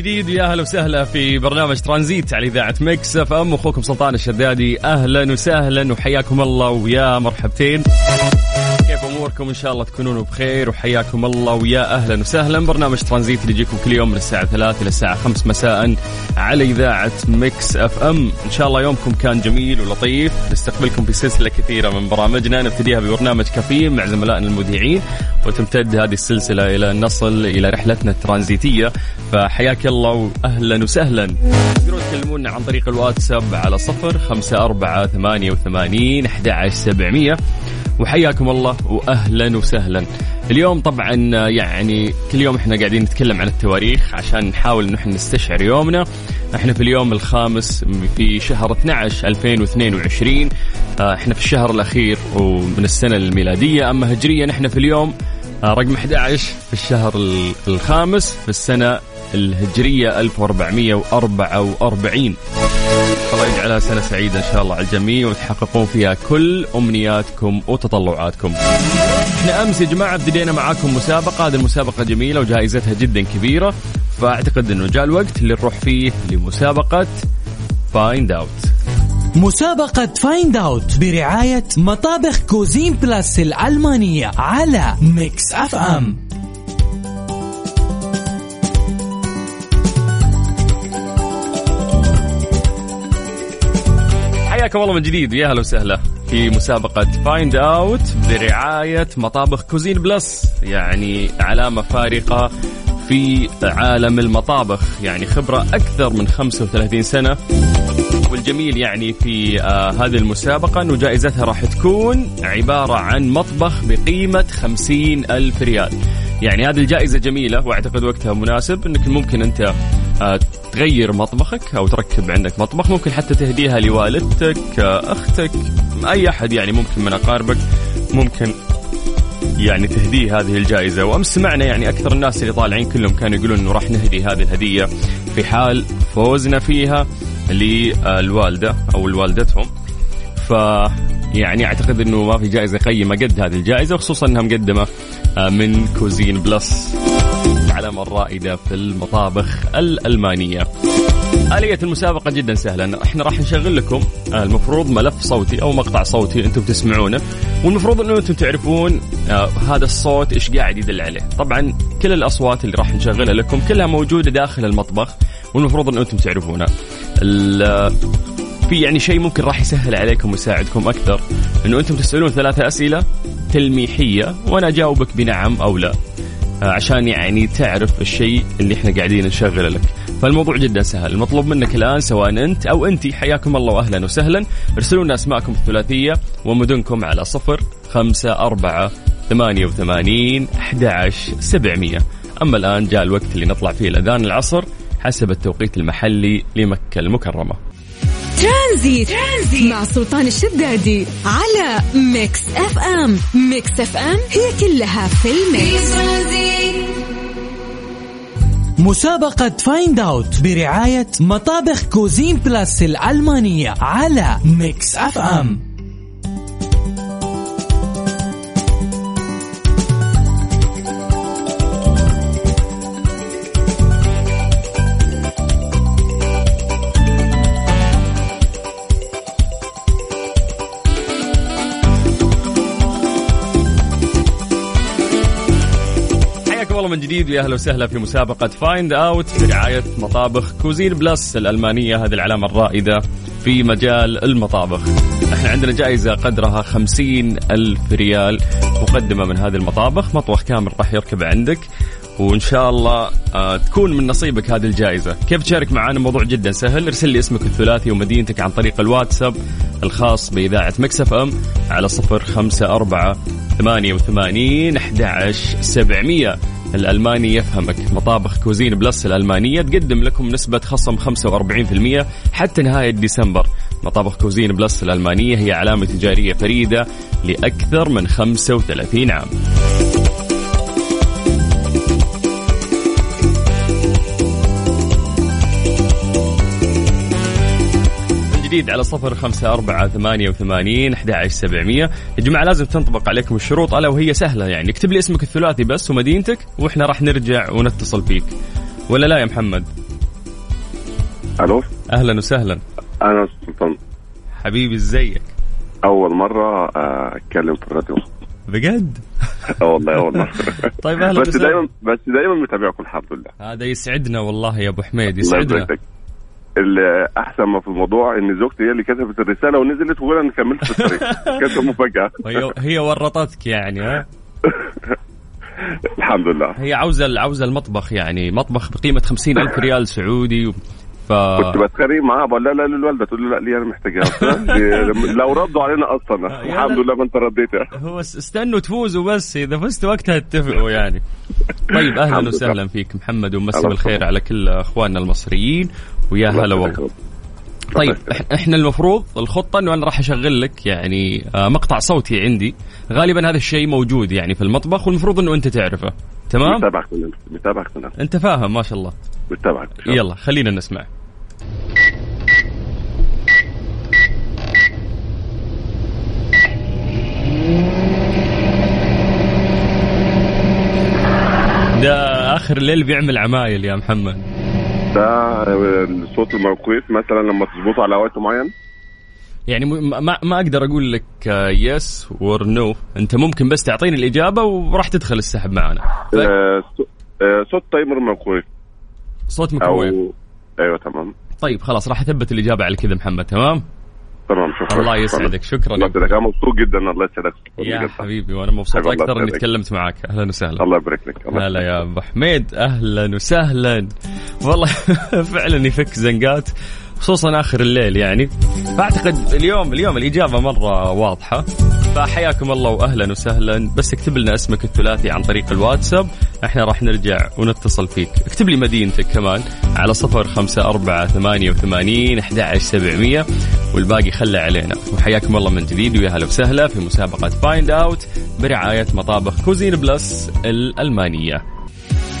جديد. ويا أهلا وسهلا في برنامج ترانزيت على إذاعة Mix FM. أخوكم سلطان الشدادي. أهلا وسهلا وحياكم الله ويا مرحبتين. اموركم إن شاء الله تكونون بخير وحياكم الله ويا أهلا وسهلا. برنامج ترانزيت اللي يجيكم كل يوم من الساعة 3 إلى الساعة 5 مساء على إذاعة Mix FM. إن شاء الله يومكم كان جميل ولطيف. نستقبلكم في سلسله كثيرة من برامجنا. نبتديها ببرنامج كافيين مع زملائنا المذيعين. وتمتد هذه السلسلة إلى نصل إلى رحلتنا الترانزيتية. فحياك الله واهلا وسهلا. تقدرون تكلمونا عن طريق الواتساب على صفر خمسة أربعة ثمانية وثمانين أحد عشر سبعمية. وحياكم الله واهلا وسهلا. اليوم طبعا يعني كل يوم إحنا قاعدين نتكلم عن التواريخ عشان نحاول إن إحنا نستشعر يومنا. إحنا في اليوم الخامس في شهر 12 2022 آه، إحنا في الشهر الأخير ومن السنة الميلادية أما هجريا إحنا في اليوم آه، رقم 11 في الشهر ال- الخامس في السنة الهجرية 1444 الله يجعلها سنة سعيدة إن شاء الله على الجميع وتحققون فيها كل أمنياتكم وتطلعاتكم. إحنا أمس يا جماعة بدينا معاكم مسابقة، هذه المسابقة جميلة وجائزتها جدا كبيرة، فأعتقد إنه جاء الوقت اللي نروح فيه لمسابقة Find Out. مسابقة Find Out برعاية مطابخ Cuisine Plus الألمانية على Mix FM حياكم الله من جديد. يا هلا وسهلا في مسابقة Find Out برعاية مطابخ Cuisine Plus يعني علامة فارقة في عالم المطابخ. يعني خبرة أكثر من 35 سنة. والجميل يعني في آه هذه المسابقة أنه جائزتها راح تكون عبارة عن مطبخ بقيمة 50 ألف ريال. يعني هذه الجائزة جميلة وأعتقد وقتها مناسب أنك ممكن أنت آه تغير مطبخك أو تركب عندك مطبخ. ممكن حتى تهديها لوالدتك آه أختك أي أحد يعني ممكن من أقاربك ممكن يعني تهديه هذه الجائزة. وأمس سمعنا يعني أكثر الناس اللي طالعين كلهم كانوا يقولون أنه راح نهدي هذه الهدية في حال فوزنا فيها للوالدة أو لوالدتهم. ف يعني أعتقد إنه ما في جائزة قيمة قد هذه الجائزة وخصوصا إنها مقدمة من Cuisine Plus العلامه الرائده في المطابخ الألمانية. آلية المسابقة جدا سهلة، إحنا راح نشغل لكم آه، المفروض ملف صوتي أو مقطع صوتي أنتم تسمعونه، والمفروض أنه أنتم تعرفون آه، هذا الصوت إيش قاعد يدل عليه، طبعا كل الأصوات اللي راح نشغلها لكم كلها موجودة داخل المطبخ، والمفروض أنه أنتم تعرفونها. في يعني شيء ممكن راح يسهل عليكم ويساعدكم أكثر إنه أنتم تسألون ثلاثة أسئلة تلميحية وأنا أجاوبك بنعم أو لا آه، عشان يعني تعرف الشيء اللي إحنا قاعدين نشغله لك. فالموضوع جدا سهل المطلوب منك الآن سواء أنت أو انت حياكم الله واهلا وسهلا. ارسلوا لنا أسماءكم الثلاثية ومدنكم على صفر خمسة أربعة ثمانية وثمانين أحد سبعمية. أما الآن جاء الوقت اللي نطلع فيه الأذان العصر حسب التوقيت المحلي لمكة المكرمة. ترانزيت, ترانزيت مع سلطان الشدادي على Mix FM. Mix FM هي كلها في ال mix. مسابقة Find Out برعاية مطابخ Cuisine Plus الألمانية على Mix FM. من جديد ويا أهلا وسهلا في مسابقة Find Out برعاية مطابخ Cuisine Plus الألمانية. هذه العلامة الرائدة في مجال المطابخ. إحنا عندنا جائزة قدرها خمسين ألف ريال مقدمة من هذه المطابخ. مطبخ كامل راح يركب عندك. وإن شاء الله آه تكون من نصيبك هذه الجائزة، كيف تشارك معنا موضوع جدا سهل، ارسل لي اسمك الثلاثي ومدينتك عن طريق الواتساب الخاص بإذاعة Mix FM على صفر خمسة أربعة ثمانية وثمانين أحد سبعمية. الألماني يفهمك. مطابخ Cuisine Plus الألمانية تقدم لكم نسبة خصم 45% حتى نهاية ديسمبر. مطابخ Cuisine Plus الألمانية هي علامة تجارية فريدة لأكثر من 35 عام. جديد على صفر خمسة أربعة ثمانية وثمانين أحد سبعمية. يا جماعة لازم تنطبق عليكم الشروط ألا وهي سهلة يعني. اكتب لي اسمك الثلاثي بس ومدينتك وإحنا راح نرجع ونتصل فيك. ولا لا يا محمد؟ ألو؟ أهلا وسهلا. أنا سلطان حبيبي إزيك؟ أول مرة آه، أتكلم في الراديو. بجد؟ آه والله والله طيب أهلا بس دايما بس دايما متابعكم الحمد لله. هذا يسعدنا والله يا أبو حميد الله يسعدنا. يبارك لك. اللي احسن ما في الموضوع إن زوجتي هي اللي كتبت الرسالة ونزلت وأنا كملت في الطريق. كانت مفاجأة. هي, ورطتك يعني ها؟ الحمد لله. هي عاوزة عاوزة المطبخ يعني مطبخ بقيمة خمسين ألف ريال سعودي و- ف كنت بتخانق معاها بقول لها لا للوالده تقول لي لا ليه أنا محتاجها؟ لو ردوا علينا أصلا. الحمد لا. لله ما أنت رديتها هو استنوا تفوزوا بس إذا فزتوا وقتها اتفقوا يعني. طيب أهلا وسهلا. فيك محمد ومسي بالخير. على كل أخواننا المصريين. ويا هلا. والله. طيب إحنا المفروض الخطة إنه أنا راح أشغل لك يعني آه، مقطع صوتي عندي. غالبا هذا الشيء موجود يعني في المطبخ والمفروض إنه أنت تعرفه. تمام؟ متابعك متابعك أنت فاهم ما شاء الله. متابعك يلا خلينا نسمع. ده آخر الليل بيعمل عمايل يا محمد. ده صوت الميكروويف مثلا لما تظبطه على وقت معين؟ يعني ما ما أقدر أقول لك yes or no أنت ممكن بس تعطيني الإجابة وراح تدخل السحب معنا. ف- آه، آه، صوت timer ميكروويف صوت الميكروويف أيوه تمام. طيب خلاص راح أثبت الإجابة على كذا محمد تمام؟ تمام شكرا الله يسعدك شكرا. الله يسعدك. أنا مبسوط جدا الله يسعدك. يا. حبيبي وأنا مبسوط أكثر إني. تكلمت معك أهلا وسهلا. الله يبارك لك هلا. يا أبو حميد أهلا وسهلا. والله فعلا يفك زنقات. خصوصا آخر الليل يعني. فأعتقد اليوم اليوم الإجابة مرة واضحة. فحياكم الله واهلا وسهلا. بس اكتب لنا اسمك الثلاثي عن طريق الواتساب. إحنا راح نرجع ونتصل فيك. اكتب لي مدينتك كمان. على صفر خمسة أربعة ثمانية وثمانين أحد سبعمية. والباقي خلى علينا. وحياكم الله من جديد ويا أهلا وسهلا في مسابقة Find Out برعاية مطابخ Cuisine Plus الألمانية.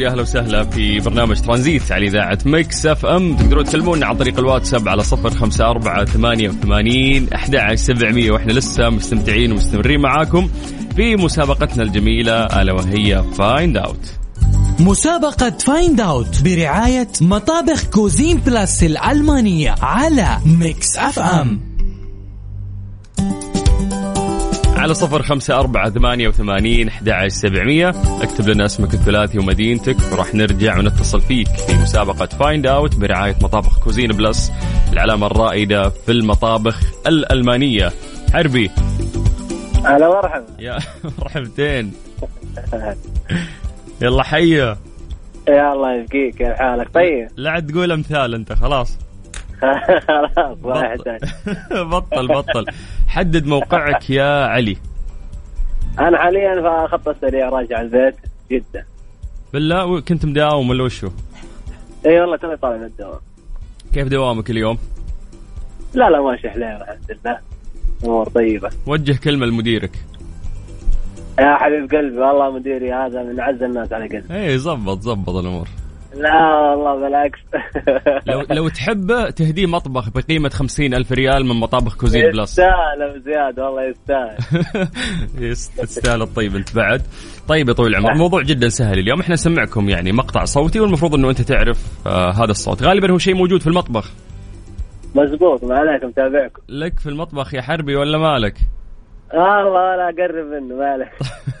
ويا أهلا وسهلا في برنامج ترانزيت على إذاعة Mix FM. تقدرون تكلمونا عن طريق الواتساب على صفر خمسة أربعة ثمانية وثمانين أحد سبعمية. وإحنا لسه مستمتعين ومستمرين معاكم في مسابقتنا الجميلة ألا وهي Find Out مسابقة Find Out برعاية مطابخ Cuisine Plus الألمانية على Mix FM. على صفر خمسة أربعة ثمانية وثمانين أحد سبعمية. اكتب لنا اسمك الثلاثي ومدينتك وراح نرجع ونتصل فيك في مسابقة Find Out برعاية مطابخ Cuisine Plus العلامة الرائدة في المطابخ الألمانية. حربي. هلا مرحبا يا مرحبتين. يلا حيا. يا الله يبقيك كيف حالك. طيب. لا عاد تقول أمثال أنت خلاص. خلاص بطل. بطل حدد موقعك يا علي. أنا حاليا في خط السريع راجع البيت جدة بالله كنت مداوم ولا وشو؟ إي والله توني طالع من الدوام. كيف دوامك اليوم؟ لا لا ماشي حليل الحمد لله. أمور طيبة. وجه كلمة لمديرك. يا حبيب قلبي والله مديري هذا من أعز الناس على قلبي. إي زبط زبط الأمور. لا والله بالعكس. لو لو تحب تهديه مطبخ بقيمة خمسين ألف ريال من مطابخ Cuisine Plus. يستاهل وزياده والله يستاهل. يست- تستاهل الطيب انت بعد. طيب يا طويل العمر موضوع جدا سهل اليوم. إحنا نسمعكم يعني مقطع صوتي والمفروض إنه أنت تعرف آه هذا الصوت. غالبا هو شيء موجود في المطبخ. مزبوط ما عليك متابعكم. لك في المطبخ يا حربي ولا مالك؟ والله أنا أقرب منه ما عليك.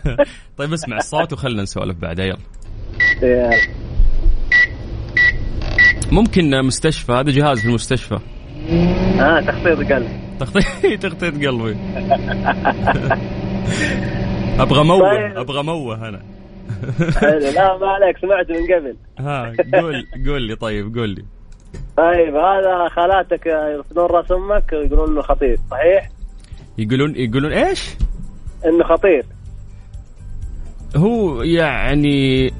طيب اسمع الصوت وخلنا نسولف بعدها يلا. ممكن مستشفى هذا جهاز في المستشفى آه تخفيض قلب تخطيط تخطيط قلبي أبغى موه طيب. أبغى موه أنا. لا ما عليك سمعت من قبل ها قول قول لي طيب قول لي طيب هذا خالاتك يرفضون رأس أمك ويقولون إنه خطير صحيح؟ يقولون يقولون إيش؟ إنه خطير هو يعني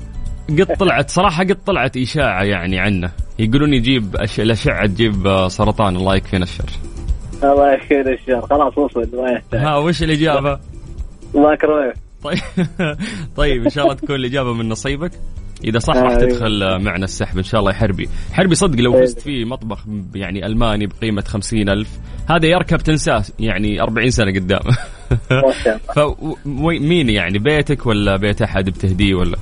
قد طلعت صراحة قد طلعت إشاعة يعني عنه. يقولون يجيب أش... الأشعة تجيب آه، سرطان الله يكفينا الشر. الله يخير الشر. خلاص وصل ما يحتاج. ها وش الإجابة؟ مايكرويف طيب. طيب إن شاء الله تكون الإجابة من نصيبك. إذا صح راح أيوة. تدخل آه، معنا السحب إن شاء الله يا حربي. حربي صدق لو أيوة. فزت فيه مطبخ يعني ألماني بقيمة خمسين ألف هذا يركب تنساه يعني أربعين سنة قدام. فمين يعني بيتك ولا بيت أحد بتهديه ولا؟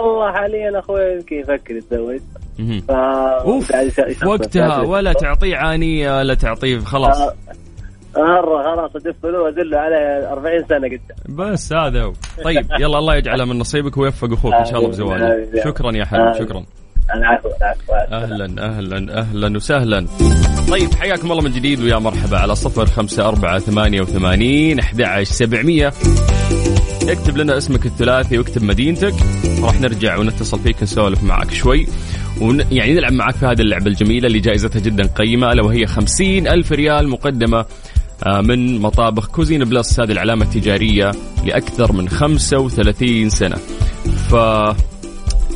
والله حاليا أخوي يمكن يفكر يتزوج. ف أوف. وقتها ولا تعطيه عانية ولا تعطيه خلاص آه، مرة خلاص أدف له وادله عليه 40 سنة قدام بس هذا هو طيب يلا الله يجعله من نصيبك ويوفق أخوك إن شاء الله بزواجه. شكرا يا حبيبي. شكرا العفو أهلا أهلا أهلا وسهلا. طيب حياكم الله من جديد ويا مرحبا على صفر خمسة أربعة ثمانية وثمانين أحد عشر سبعمية. اكتب لنا اسمك الثلاثي واكتب مدينتك. راح نرجع ونتصل فيك نسولف معك شوي. ون... يعني نلعب معك في هذه اللعبة الجميلة اللي جائزتها جدا قيمة ألا وهي خمسين ألف ريال مقدمة آه، من مطابخ Cuisine Plus هذه العلامة التجارية لأكثر من 35 سنة. ف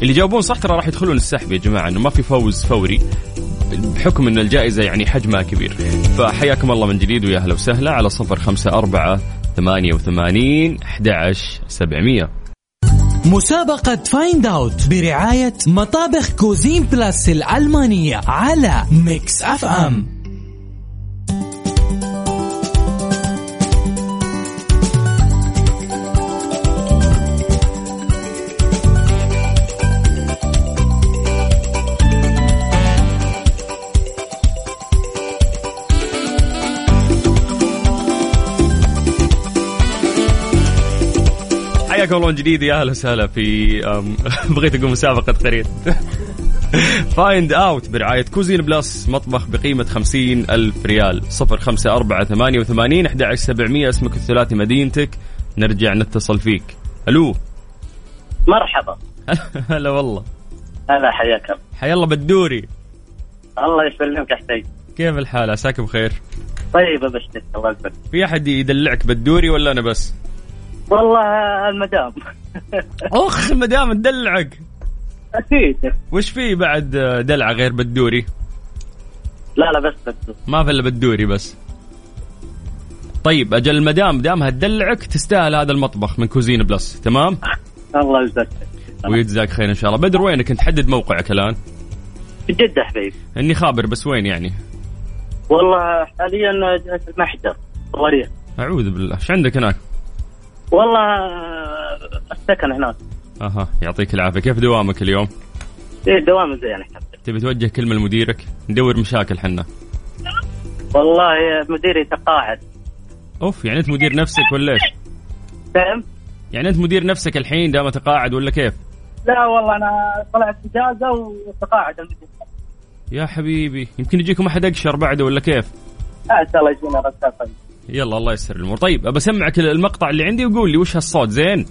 اللي يجاوبون صح ترى راح يدخلون السحب يا جماعة إنه ما في فوز فوري بحكم إن الجائزة يعني حجمها كبير. فحياكم الله من جديد ويا أهلا وسهلا على صفر خمسة أربعة ثمانية وثمانين أحد سبعمية. مسابقة Find Out برعاية مطابخ Cuisine Plus الألمانية على Mix FM حياكم الله من جديد يا أهلا وسهلا في بغيت أقول مسابقة قريت Find Out برعاية Cuisine Plus مطبخ بقيمة خمسين ألف ريال. صفر خمسة أربعة ثمانية وثمانين أحد عشر سبعمية. اسمك الثلاثي مدينتك. نرجع نتصل فيك. ألو. مرحبا. هلا والله. هلا حياك حيا الله بدوري الله يسلمك يا حسين. كيف الحال؟ عساك بخير. طيب أبشرك الله يسلمك. في أحد يدلعك بدوري ولا أنا بس؟ والله المدام. أخ مدام تدلعك. أكيد. وش في بعد دلعة غير بدوري؟ لا لا بس بس. ما في إلا بدوري بس. طيب أجل المدام دامها تدلعك تستاهل هذا المطبخ من Cuisine Plus تمام؟ الله يجزاك ويجزاك خير إن شاء الله. بدر وينك؟ أنت حدد موقعك الآن. في جدة حبيبي. إني خابر بس وين يعني؟ والله حاليا جهة المحجر طواريخ أعوذ بالله. إيش عندك هناك؟ والله السكن هناك. أها يعطيك العافية. كيف دوامك اليوم؟ إيه الدوام زين الحمد لله. تبي توجه كلمة لمديرك؟ ندور مشاكل حنا. والله مديري تقاعد. أوف يعني أنت مدير نفسك ولا إيش؟ فاهم؟ يعني أنت مدير نفسك الحين دام تقاعد ولا كيف؟ لا والله أنا طلعت إجازة وتقاعد المدير يا حبيبي يمكن يجيكم أحد أقشر بعده ولا كيف؟ آه، إن شاء الله يجينا رسالة طيب يلا الله يسر الأمور. طيب بسمعك المقطع اللي عندي وقول لي وش هالصوت؟ زين.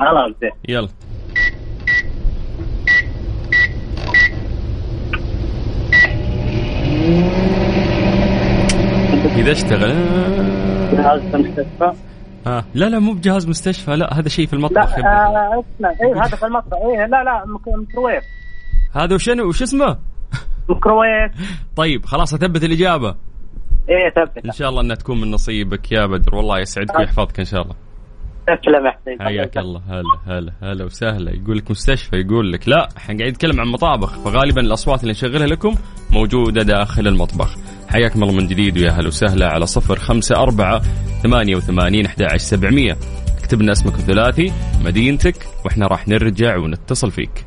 خلاص زين. يلا. اذا اشتغل. جهاز المستشفى. آه. لا لا مو بجهاز مستشفى لا هذا شيء في لا المطبخ يا ابني. آه، اسمع إيه هذا في المطبخ إيه لا لا ميكروويف. هذا وشنو؟ وش اسمه؟ ميكروويف. طيب خلاص أثبت الإجابة. إيه ثبت إن شاء الله إنها تكون من نصيبك يا بدر. والله يسعدك ويحفظك إن شاء الله. تسلم يا حسين. حياك الله. هلا هلا هلا وسهلا. يقول لك مستشفى يقول لك لا إحنا قاعد نتكلم عن مطابخ. فغالبا الأصوات اللي نشغلها لكم موجودة داخل المطبخ. حياكم الله من جديد ويا هلا وسهلا على صفر خمسة أربعة ثمانية وثمانين أحد سبعمية. اكتب لنا اسمك الثلاثي مدينتك وإحنا راح نرجع ونتصل فيك.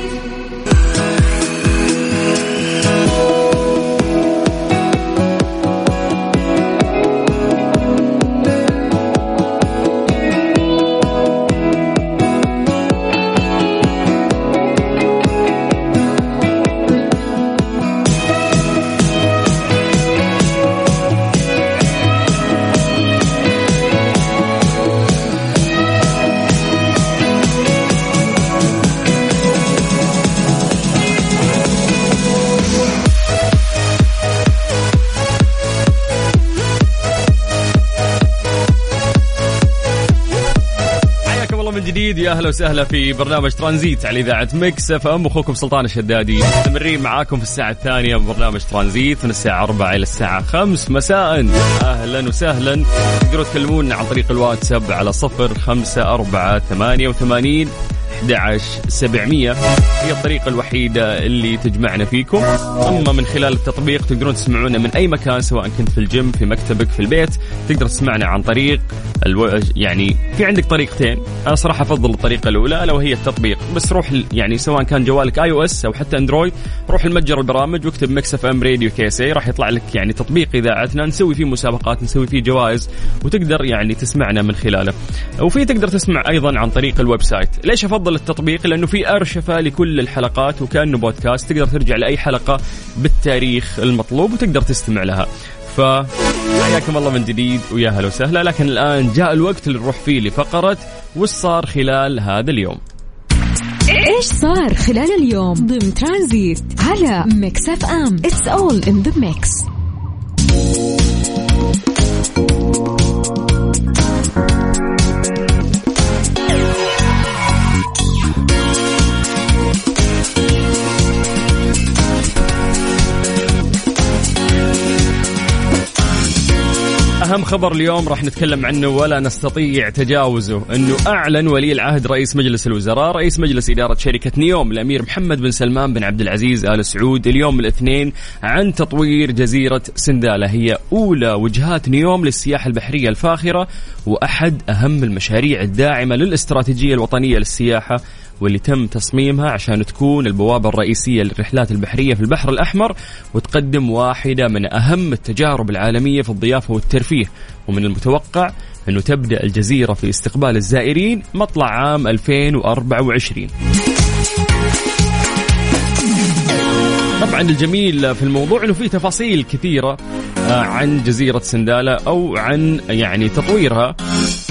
جديد يا أهلا وسهلا في برنامج ترانزيت على إذاعة Mix FM. أخوكم سلطان الشدادي. مستمرين معاكم في الساعة الثانية من برنامج ترانزيت من الساعة 4 إلى الساعة 5 مساء. أهلا وسهلا. تقدروا تكلمونا عن طريق الواتساب على 0 5 4 88 11700 هي الطريقة الوحيدة اللي تجمعنا فيكم. أما من خلال التطبيق تقدرون تسمعونا من أي مكان سواء كنت في الجيم في مكتبك في البيت. تقدر تسمعنا عن طريق ألو... يعني في عندك طريقتين. أنا صراحة أفضل الطريقة الأولى ألا وهي التطبيق. بس روح يعني سواء كان جوالك iOS أو حتى اندرويد روح المتجر البرامج واكتب Mix FM Radio KSA راح يطلع لك يعني تطبيق إذاعتنا. نسوي فيه مسابقات نسوي فيه جوائز وتقدر يعني تسمعنا من خلاله. وفي تقدر تسمع أيضا عن طريق ال website. ليش أفضل التطبيق لأنه في أرشفة لكل الحلقات وكأنه بودكاست تقدر ترجع لأي حلقة بالتاريخ المطلوب وتقدر تستمع لها. فحياكم الله من جديد ويا هلا وسهلا. لكن الآن جاء الوقت اللي نروح فيه لفقرة وش صار خلال هذا اليوم؟ إيش صار خلال اليوم؟ ضمن ترانزيت على Mix FM. It's all in the mix أهم خبر اليوم راح نتكلم عنه ولا نستطيع تجاوزه أنه أعلن ولي العهد رئيس مجلس الوزراء رئيس مجلس إدارة شركة نيوم الأمير محمد بن سلمان بن عبد العزيز آل سعود اليوم الاثنين عن تطوير جزيرة سندالة هي أولى وجهات نيوم للسياحة البحرية الفاخرة وأحد أهم المشاريع الداعمة للاستراتيجية الوطنية للسياحة واللي تم تصميمها عشان تكون البوابة الرئيسية للرحلات البحرية في البحر الأحمر وتقدم واحدة من أهم التجارب العالمية في الضيافة والترفيه. ومن المتوقع أنه تبدأ الجزيرة في استقبال الزائرين مطلع عام 2024 طبعا الجميل في الموضوع إنه في تفاصيل كثيرة آه، عن جزيرة سندالة أو عن يعني تطويرها.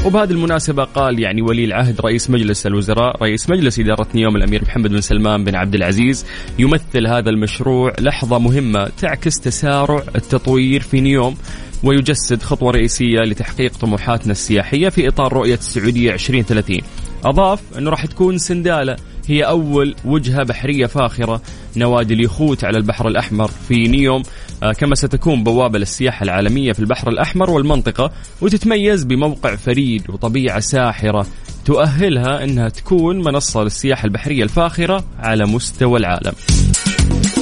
وبهذه المناسبة قال يعني ولي العهد رئيس مجلس الوزراء رئيس مجلس إدارة نيوم الأمير محمد بن سلمان بن عبد العزيز يمثل هذا المشروع لحظة مهمة تعكس تسارع التطوير في نيوم ويجسد خطوة رئيسية لتحقيق طموحاتنا السياحية في إطار رؤية السعودية 2030 أضاف أنه راح تكون سندالة هي أول وجهة بحرية فاخرة نوادي اليخوت على البحر الأحمر في نيوم. آه، كما ستكون بوابة للسياحة العالمية في البحر الأحمر والمنطقة وتتميز بموقع فريد وطبيعة ساحرة. تؤهلها أنها تكون منصة للسياحة البحرية الفاخرة على مستوى العالم.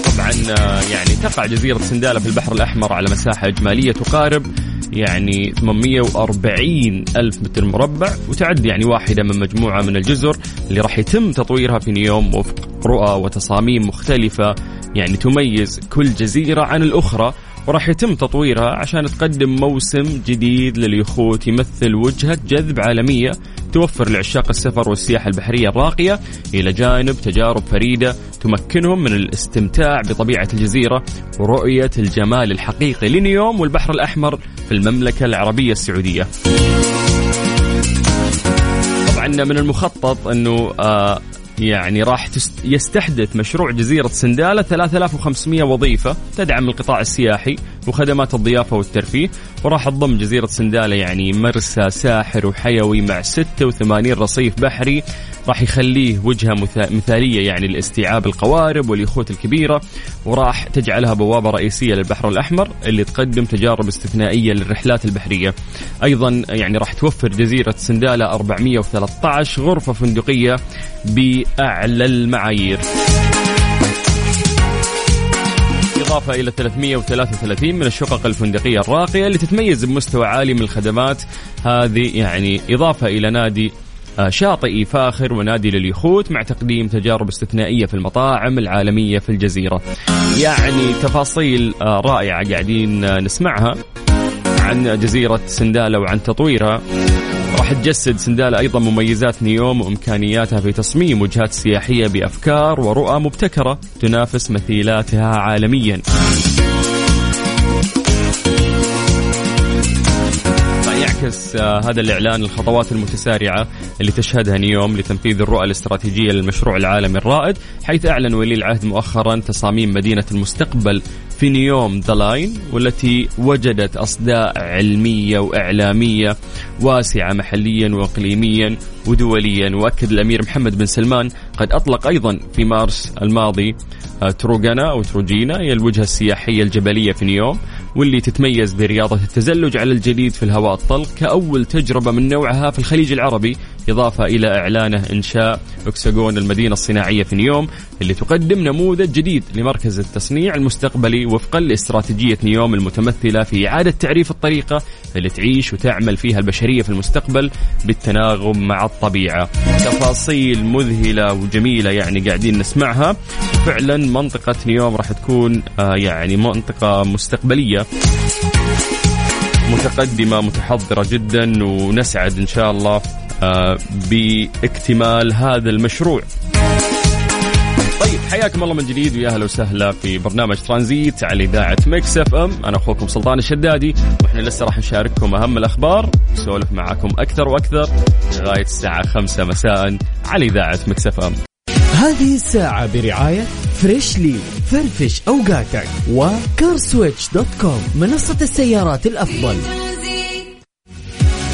طبعا آه، يعني تقع جزيرة سندالة في البحر الأحمر على مساحة إجمالية تقارب يعني 840 ألف متر مربع وتعد يعني واحدة من مجموعة من الجزر اللي راح يتم تطويرها في نيوم وفق رؤى وتصاميم مختلفة يعني تميز كل جزيرة عن الأخرى. وراح يتم تطويرها عشان تقدم موسم جديد لليخوت يمثل وجهة جذب عالمية توفر لعشاق السفر والسياحة البحرية الراقية إلى جانب تجارب فريدة تمكنهم من الاستمتاع بطبيعة الجزيرة ورؤية الجمال الحقيقي لنيوم والبحر الأحمر في المملكة العربية السعودية. طبعا من المخطط أنه آه يعني راح يستحدث مشروع جزيرة سندالة 3500 وظيفة تدعم القطاع السياحي وخدمات الضيافة والترفيه وراح تضم جزيرة سندالة يعني مرسى ساحر وحيوي مع 86 رصيف بحري راح يخليه وجهة مثا- مثالية يعني لاستيعاب القوارب واليخوت الكبيرة وراح تجعلها بوابة رئيسية للبحر الأحمر اللي تقدم تجارب استثنائية للرحلات البحرية. أيضا يعني راح توفر جزيرة سندالة 413 غرفة فندقية بأعلى المعايير. إضافة إلى 333 من الشقق الفندقية الراقية اللي تتميز بمستوى عالي من الخدمات. هذه يعني إضافة إلى نادي شاطئي فاخر ونادي لليخوت مع تقديم تجارب استثنائية في المطاعم العالمية في الجزيرة. يعني تفاصيل آه، رائعة قاعدين آه، نسمعها عن جزيرة سندالة وعن تطويرها. راح تجسد سندالة أيضا مميزات نيوم وإمكانياتها في تصميم وجهات سياحية بأفكار ورؤى مبتكرة تنافس مثيلاتها عالميا. يعكس آه، هذا الإعلان الخطوات المتسارعة اللي تشهدها نيوم لتنفيذ الرؤى الاستراتيجية للمشروع العالمي الرائد حيث أعلن ولي العهد مؤخرا تصاميم مدينة المستقبل في نيوم The Line والتي وجدت أصداء علمية وإعلامية واسعة محليا وإقليميا ودوليا. وأكد الأمير محمد بن سلمان قد أطلق أيضا في مارس الماضي آه، تروجانا أو تروجينا هي الوجهة السياحية الجبلية في نيوم. واللي تتميز برياضة التزلج على الجليد في الهواء الطلق كأول تجربة من نوعها في الخليج العربي إضافة إلى إعلانه إنشاء أكسجون المدينة الصناعية في نيوم اللي تقدم نموذج جديد لمركز التصنيع المستقبلي وفقا لاستراتيجية نيوم المتمثلة في إعادة تعريف الطريقة اللي تعيش وتعمل فيها البشرية في المستقبل بالتناغم مع الطبيعة. تفاصيل مذهلة وجميلة يعني قاعدين نسمعها. فعلا منطقة نيوم راح تكون آه، يعني منطقة مستقبلية. متقدمة متحضرة جدا ونسعد إن شاء الله باكتمال هذا المشروع. طيب حياكم الله من جديد ويا أهلا وسهلا في برنامج ترانزيت على إذاعة Mix FM. أنا أخوكم سلطان الشدادي وإحنا لسه راح نشارككم أهم الأخبار نسولف معاكم أكثر وأكثر لغاية الساعة 5 مساء على إذاعة Mix FM. هذه الساعة برعاية فريشلي فرفش أوقاتك و CarSwitch دوت كوم منصة السيارات الأفضل.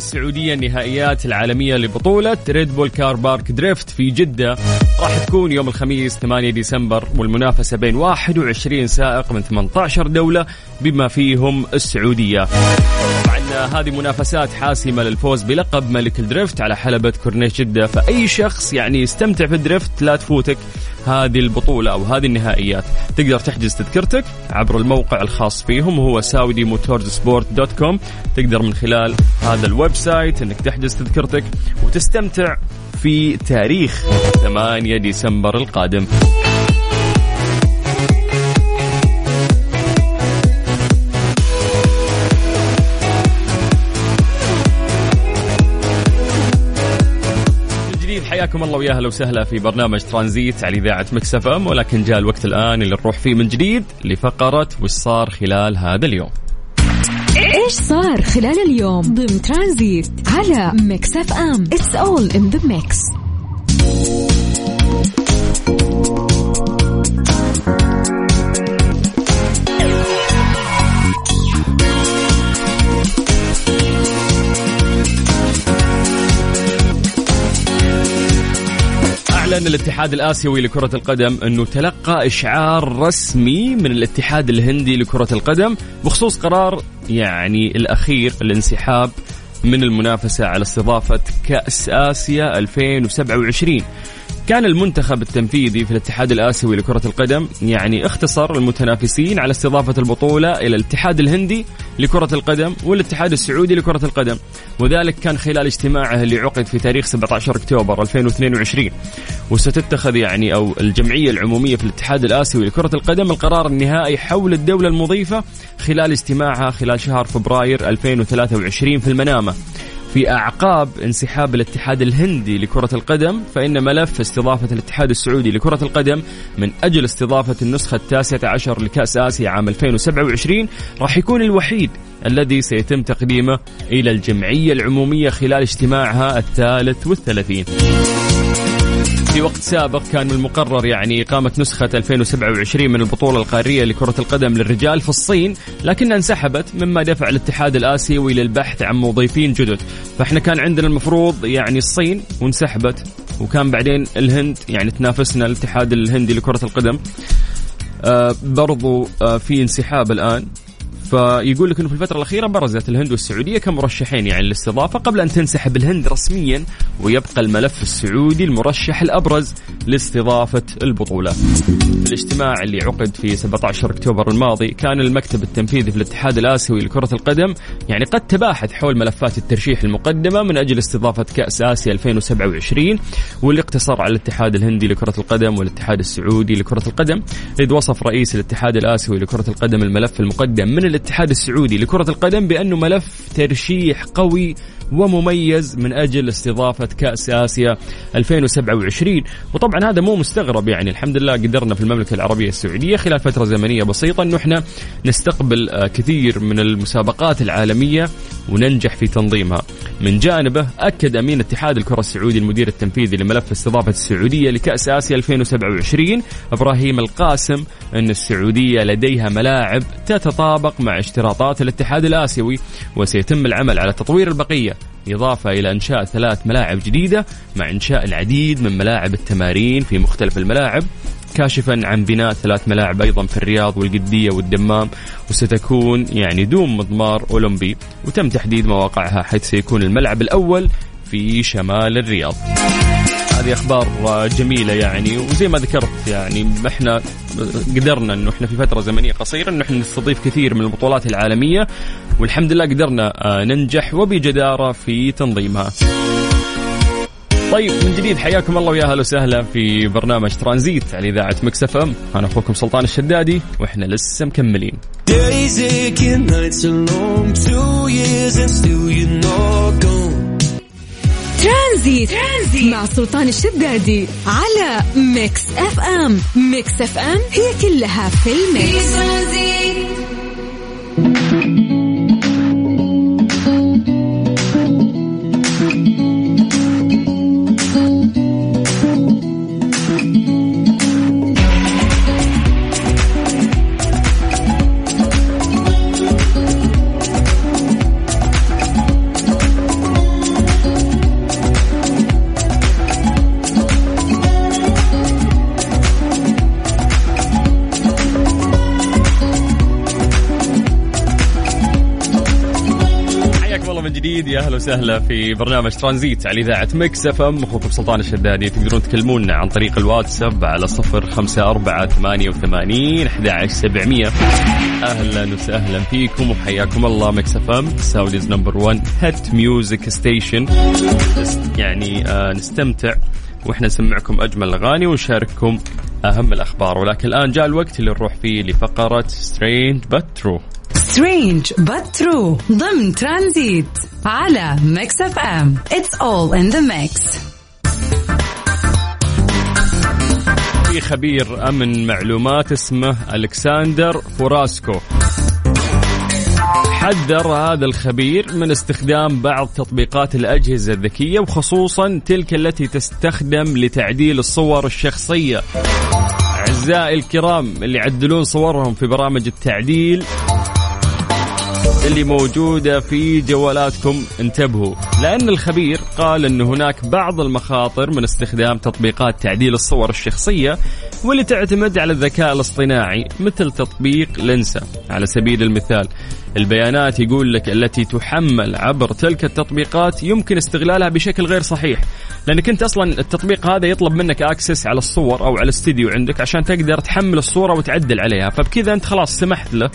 السعودية النهائيات العالمية لبطولة Red Bull Car Park Drift في جدة. راح تكون يوم الخميس 8 ديسمبر والمنافسة بين 21 سائق من 18 دولة بما فيهم السعودية. هذه منافسات حاسمة للفوز بلقب ملك ال drift على حلبة كورنيش جدة فأي شخص يعني يستمتع في ال drift لا تفوتك. هذه البطولة أو هذه النهائيات تقدر تحجز تذكرتك عبر الموقع الخاص فيهم وهو Saudi Motorsport dot com. تقدر من خلال هذا ال website إنك تحجز تذكرتك وتستمتع في تاريخ 8 ديسمبر القادم. حياكم الله ويا أهلا وسهلا في برنامج ترانزيت على إذاعة Mix FM ولكن جاء الوقت الآن اللي نروح فيه من جديد لفقرة وش صار خلال هذا اليوم. إيش صار خلال اليوم ضمن ترانزيت على Mix FM It's all in the mix أعلن الاتحاد الآسيوي لكرة القدم أنه تلقى إشعار رسمي من الاتحاد الهندي لكرة القدم بخصوص قرار يعني الأخير الانسحاب من المنافسة على استضافة كأس آسيا 2027 كان المنتخب التنفيذي في الاتحاد الآسيوي لكرة القدم يعني اختصر المتنافسين على استضافة البطولة إلى الاتحاد الهندي لكرة القدم والاتحاد السعودي لكرة القدم. وذلك كان خلال اجتماعه اللي عقد في تاريخ 17 أكتوبر 2022 وستتخذ يعني أو الجمعية العمومية في الاتحاد الآسيوي لكرة القدم القرار النهائي حول الدولة المضيفة خلال اجتماعها خلال شهر فبراير 2023 في المنامة. في أعقاب انسحاب الاتحاد الهندي لكرة القدم فإن ملف استضافة الاتحاد السعودي لكرة القدم من أجل استضافة النسخة التاسعة عشر لكأس آسيا عام 2027 راح يكون الوحيد الذي سيتم تقديمه إلى الجمعية العمومية خلال اجتماعها الثالث والثلاثين. في وقت سابق كان من المقرر يعني إقامة نسخة 2027 من البطولة القارية لكرة القدم للرجال في الصين لكنها انسحبت مما دفع الاتحاد الآسيوي للبحث عن مضيفين جدد. فإحنا كان عندنا المفروض يعني الصين وانسحبت وكان بعدين الهند يعني تنافسنا الاتحاد الهندي لكرة القدم. آه برضو آه في انسحاب الآن. فيقول لك إنه في الفترة الأخيرة برزت الهند والسعودية كمرشحين يعني للاستضافة قبل أن تنسحب الهند رسميا ويبقى الملف السعودي المرشح الأبرز لاستضافة البطولة. في الاجتماع اللي عقد في 17 أكتوبر الماضي كان المكتب التنفيذي في الاتحاد الآسيوي لكرة القدم يعني قد تباحث حول ملفات الترشيح المقدمة من أجل استضافة كأس آسيا 2027 واللي اقتصر على الاتحاد الهندي لكرة القدم والاتحاد السعودي لكرة القدم إذ وصف رئيس الاتحاد الآسيوي لكرة القدم الملف المقدم من الاتحاد السعودي لكرة القدم بأنه ملف ترشيح قوي ومميز من أجل استضافة كأس آسيا 2027 وطبعا هذا مو مستغرب يعني الحمد لله قدرنا في المملكة العربية السعودية خلال فترة زمنية بسيطة أنه إحنا نستقبل آه، كثير من المسابقات العالمية وننجح في تنظيمها. من جانبه أكد أمين اتحاد الكرة السعودي المدير التنفيذي لملف استضافة السعودية لكأس آسيا 2027 إبراهيم القاسم أن السعودية لديها ملاعب تتطابق مع اشتراطات الاتحاد الآسيوي وسيتم العمل على تطوير البقية إضافة إلى إنشاء ثلاث ملاعب جديدة مع إنشاء العديد من ملاعب التمارين في مختلف الملاعب. كاشفا عن بناء ثلاث ملاعب أيضا في الرياض والقدية والدمام وستكون يعني دون مضمار أولمبي وتم تحديد مواقعها حيث سيكون الملعب الأول في شمال الرياض. هذه أخبار جميلة يعني وزي ما ذكرت يعني إحنا قدرنا إنه إحنا في فترة زمنية قصيرة إنه إحنا نستضيف كثير من البطولات العالمية والحمد لله قدرنا آه، ننجح وبجدارة في تنظيمها. طيب من جديد حياكم الله ويا أهلا وسهلا في برنامج ترانزيت على إذاعة Mix FM. أنا أخوكم سلطان الشدادي وإحنا لسه مكملين. ترانزيت. ترانزيت مع سلطان الشدادي على Mix FM. Mix FM هي كلها في في ال mix ترانزيت يا أهلا وسهلا في برنامج ترانزيت على إذاعة Mix FM. أخوكم سلطان الشدادي تقدرون تكلمونا عن طريق الواتساب على صفر خمسة أربعة ثمانية وثمانين أحد عشر سبعمية. أهلا وسهلا فيكم وحياكم الله. Mix FM Saudi's number 1 hit music station يعني آه نستمتع وإحنا نسمعكم أجمل الاغاني ونشارككم أهم الأخبار. ولكن الآن جاء الوقت اللي نروح فيه لفقرة Strange but true Strange but true. ضمن ترانزيت على Mix FM It's all in the mix في خبير أمن معلومات اسمه الكسندر فوراسكو. حذر هذا الخبير من استخدام بعض تطبيقات الأجهزة الذكية وخصوصا تلك التي تستخدم لتعديل الصور الشخصية. أعزائي الكرام اللي يعدلون صورهم في برامج التعديل اللي موجودة في جوالاتكم. انتبهوا. لأن الخبير قال أن هناك بعض المخاطر من استخدام تطبيقات تعديل الصور الشخصية واللي تعتمد على الذكاء الاصطناعي مثل تطبيق لنسا على سبيل المثال البيانات يقول لك التي تحمل عبر تلك التطبيقات يمكن استغلالها بشكل غير صحيح. لأنك أنت أصلا التطبيق هذا يطلب منك أكسس على الصور أو على الاستديو عندك عشان تقدر تحمل الصورة وتعدل عليها. فبكذا أنت خلاص سمحت له.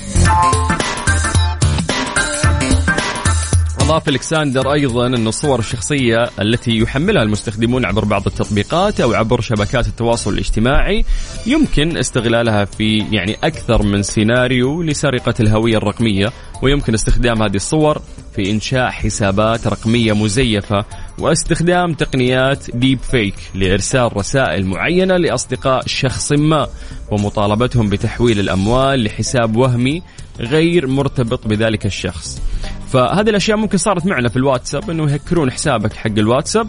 أضاف إلكساندر أيضا أن الصور الشخصية التي يحملها المستخدمون عبر بعض التطبيقات أو عبر شبكات التواصل الاجتماعي يمكن استغلالها في يعني أكثر من سيناريو لسرقة الهوية الرقمية ويمكن استخدام هذه الصور في إنشاء حسابات رقمية مزيفة واستخدام تقنيات ديب فيك لإرسال رسائل معينة لأصدقاء شخص ما ومطالبتهم بتحويل الأموال لحساب وهمي غير مرتبط بذلك الشخص. فهذه الأشياء ممكن صارت معنا في الواتساب إنه يهكرون حسابك حق الواتساب.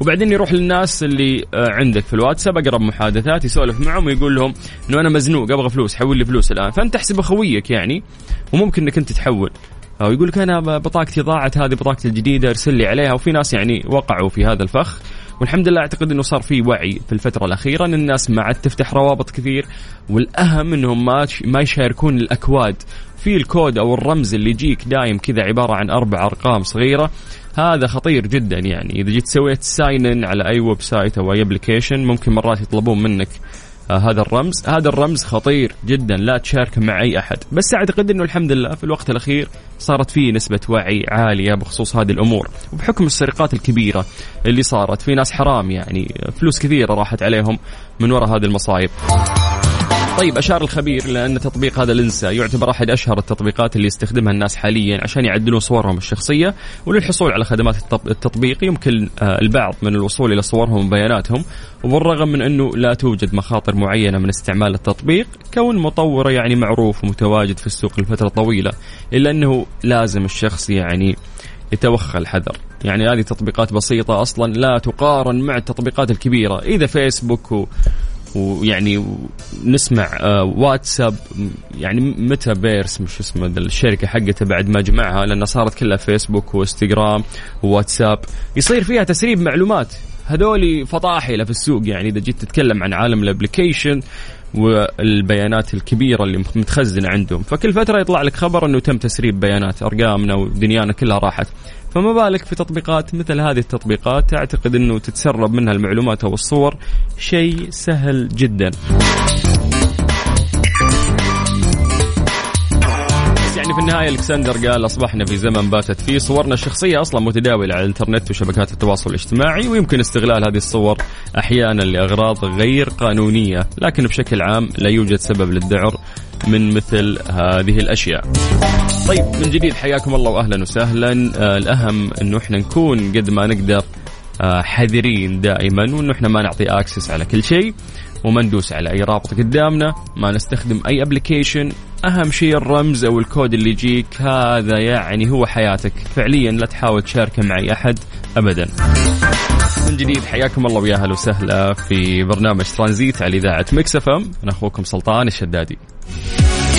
وبعدين يروح للناس اللي آه، عندك في الواتساب أقرب محادثات يسولف معهم ويقول لهم إنه أنا مزنوق أبغى فلوس حول لي فلوس الآن. فأنت تحسب خويك يعني وممكن إنك أنت تحول. أو يقول لك أنا بطاقتي ضاعت هذه بطاقتي الجديدة ارسل لي عليها. وفي ناس يعني وقعوا في هذا الفخ. والحمد لله أعتقد إنه صار في وعي في الفترة الأخيرة إن الناس ما عاد تفتح روابط كثير. والأهم إنهم ما ما يشاركون الأكواد في الكود أو الرمز اللي يجيك دايم كذا عبارة عن أربع أرقام صغيرة. هذا خطير جدا يعني. إذا جيت سويت sign على أي website أو أي application ممكن مرات يطلبون منك آه هذا الرمز. هذا الرمز خطير جدا. لا تشاركه مع أي أحد. بس أعتقد إنه الحمد لله في الوقت الأخير صارت فيه نسبة وعي عالية بخصوص هذه الأمور. وبحكم السرقات الكبيرة اللي صارت في ناس حرام يعني فلوس كثيرة راحت عليهم من وراء هذه المصايب. طيب أشار الخبير لأن تطبيق هذا الانسا يعتبر أحد أشهر التطبيقات اللي يستخدمها الناس حاليا عشان يعدلون صورهم الشخصية. وللحصول على خدمات التطبيق يمكن آه، البعض من الوصول إلى صورهم وبياناتهم وبالرغم من أنه لا توجد مخاطر معينة من استعمال التطبيق كون مطوره يعني معروف ومتواجد في السوق لفترة طويلة إلا أنه لازم الشخص يعني يتوخى الحذر. يعني هذه تطبيقات بسيطة أصلا لا تقارن مع التطبيقات الكبيرة. إذا فيسبوك و ويعني نسمع آه، واتساب يعني متى بيرس مش اسمه الشركة حقته بعد ما جمعها لأنها صارت كلها فيسبوك وإنستغرام وواتساب. يصير فيها تسريب معلومات. هذولي فطاحله في السوق يعني إذا جيت تتكلم عن عالم الأبلكيشن والبيانات الكبيرة اللي متخزنة عندهم. فكل فترة يطلع لك خبر إنه تم تسريب بيانات أرقامنا ودنيانا كلها راحت. فما بالك في تطبيقات مثل هذه التطبيقات؟ تعتقد إنه تتسرب منها المعلومات أو الصور شيء سهل جدا. يعني في النهاية ألكسندر قال أصبحنا في زمن باتت فيه صورنا الشخصية أصلا متداولة على الإنترنت وشبكات التواصل الاجتماعي ويمكن استغلال هذه الصور أحيانا لأغراض غير قانونية لكن بشكل عام لا يوجد سبب للذعر من مثل هذه الأشياء. طيب من جديد حياكم الله وأهلا وسهلا. آه الأهم أنه إحنا نكون قد ما نقدر آه حذرين دائما وأنه إحنا ما نعطي access على كل شيء وما ندوس على أي رابط قدامنا ما نستخدم أي application أهم شيء الرمز أو الكود اللي يجيك هذا يعني هو حياتك. فعليا لا تحاول تشاركه مع اي أحد ابدا. من جديد حياكم الله ويا أهلا وسهلا في برنامج ترانزيت على إذاعة مكس أف إم. أنا أخوكم سلطان الشدادي.